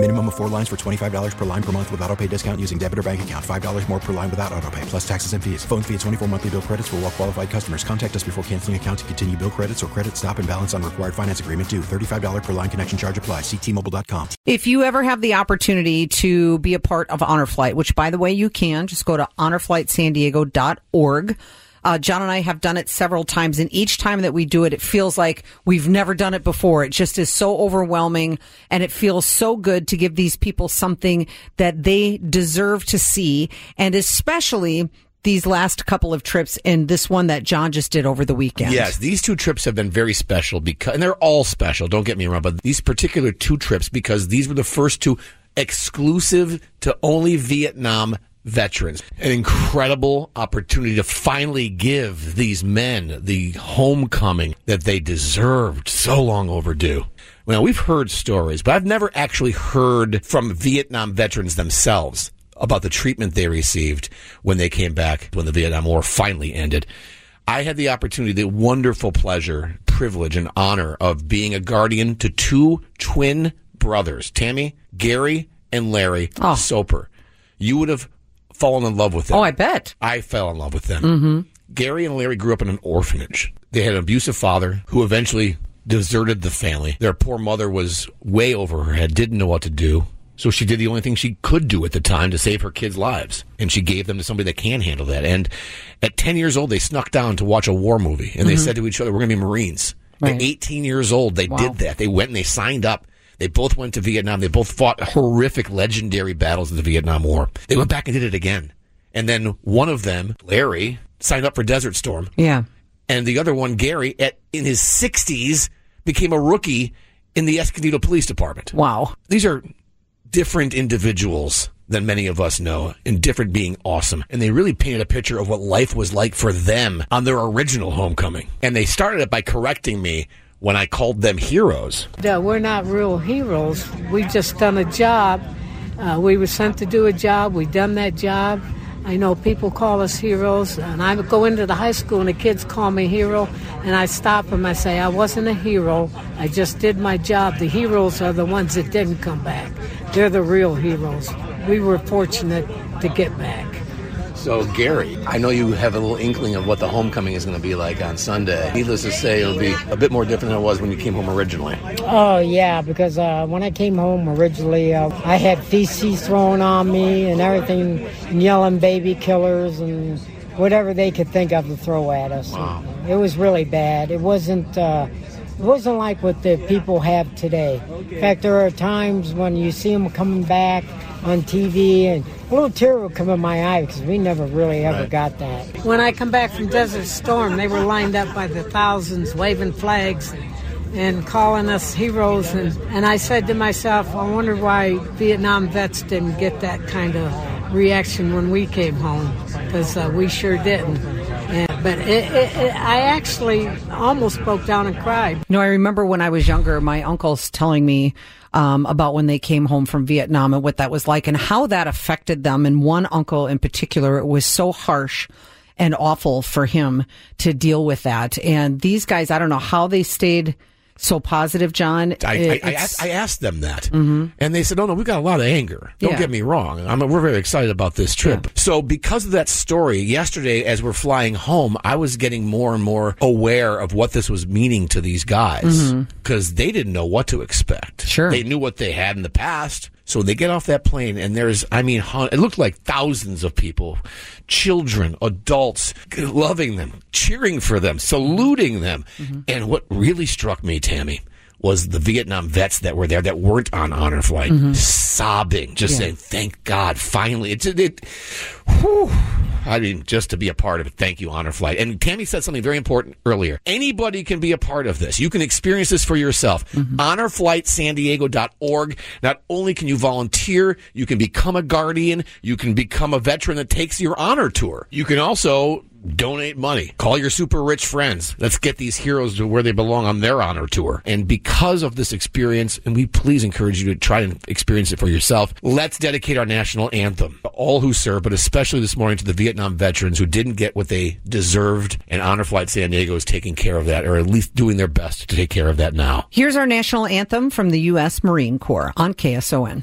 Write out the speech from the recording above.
Minimum of four lines for $25 per line per month with auto pay discount using debit or bank account. $5 more per line without auto pay, plus taxes and fees. Phone fee at 24 monthly bill credits for all well qualified customers. Contact us before canceling account to continue bill credits or credit stop and balance on required finance agreement due. $35 per line connection charge apply. Ctmobile.com. If you ever have the opportunity to be a part of Honor Flight, which by the way you can, just go to honorflightsandiego.org. Uh, John and I have done it several times, and each time that we do it, it feels like we've never done it before. It just is so overwhelming, and it feels so good to give these people something that they deserve to see, and especially these last couple of trips and this one that John just did over the weekend. Yes, these two trips have been very special because, and they're all special. Don't get me wrong, but these particular two trips because these were the first two exclusive to only Vietnam veterans. An incredible opportunity to finally give these men the homecoming that they deserved so long overdue. Well, we've heard stories, but I've never actually heard from Vietnam veterans themselves about the treatment they received when they came back when the Vietnam War finally ended. I had the opportunity, the wonderful pleasure, privilege, and honor of being a guardian to two twin brothers, Tammy, Gary, and Larry Oh. Soper. You would have fallen in love with them. Oh, I bet. I fell in love with them. Mm-hmm. Gary and Larry grew up in an orphanage. They had an abusive father who eventually deserted the family. Their poor mother was way over her head, didn't know what to do. So she did the only thing she could do at the time to save her kids' lives. And she gave them to somebody that can handle that. And at 10 years old, they snuck down to watch a war movie. And they mm-hmm. said to each other, We're going to be Marines. Right. At 18 years old, they did that. They went and they signed up. They both went to Vietnam. They both fought horrific, legendary battles in the Vietnam War. They went back and did it again. And then one of them, Larry, signed up for Desert Storm. Yeah. And the other one, Gary, at in his 60s, became a rookie in the Escondido Police Department. Wow. These are different individuals than many of us know, and different being awesome. And they really painted a picture of what life was like for them on their original homecoming. And they started it by correcting me when I called them heroes. No, we're not real heroes. We just done a job. Uh, we were sent to do a job. We done that job. I know people call us heroes, and I go into the high school and the kids call me hero, and I stop them. I say I wasn't a hero. I just did my job. The heroes are the ones that didn't come back. They're the real heroes. We were fortunate to get back. So, Gary, I know you have a little inkling of what the homecoming is going to be like on Sunday. Needless to say, it'll be a bit more different than it was when you came home originally. Oh yeah, because uh, when I came home originally, uh, I had feces thrown on me and everything, and yelling baby killers and whatever they could think of to throw at us. It was really bad. It wasn't. Uh, it wasn't like what the people have today. In fact, there are times when you see them coming back on TV, and a little tear will come in my eye because we never really ever got that. When I come back from Desert Storm, they were lined up by the thousands, waving flags and calling us heroes. And, and I said to myself, I wonder why Vietnam vets didn't get that kind of reaction when we came home, because uh, we sure didn't. But it, it, it, I actually almost broke down and cried. You know, I remember when I was younger, my uncles telling me um, about when they came home from Vietnam and what that was like and how that affected them. And one uncle in particular, it was so harsh and awful for him to deal with that. And these guys, I don't know how they stayed so positive, John. I, I, I, asked, I asked them that, mm-hmm. and they said, "Oh no, we've got a lot of anger. Don't Yeah. get me wrong. I mean, we're very excited about this trip." So, because of that story, yesterday as we're flying home, I was getting more and more aware of what this was meaning to these guys mm-hmm. because they didn't know what to expect. Sure. they knew what they had in the past. So they get off that plane, and there's, I mean, it looked like thousands of people, children, adults, loving them, cheering for them, saluting them. Mm-hmm. And what really struck me, Tammy, was the Vietnam vets that were there that weren't on honor flight, mm-hmm. sobbing, just saying, "Thank God, finally!" It's it. it whew. I mean, just to be a part of it. Thank you, Honor Flight. And Tammy said something very important earlier. Anybody can be a part of this. You can experience this for yourself. Mm-hmm. HonorFlightSanDiego.org. Not only can you volunteer, you can become a guardian, you can become a veteran that takes your honor tour. You can also donate money. Call your super rich friends. Let's get these heroes to where they belong on their honor tour. And because of this experience, and we please encourage you to try and experience it for yourself, let's dedicate our national anthem to all who serve, but especially this morning to the Vietnam veterans who didn't get what they deserved. And Honor Flight San Diego is taking care of that, or at least doing their best to take care of that now. Here's our national anthem from the U.S. Marine Corps on KSON.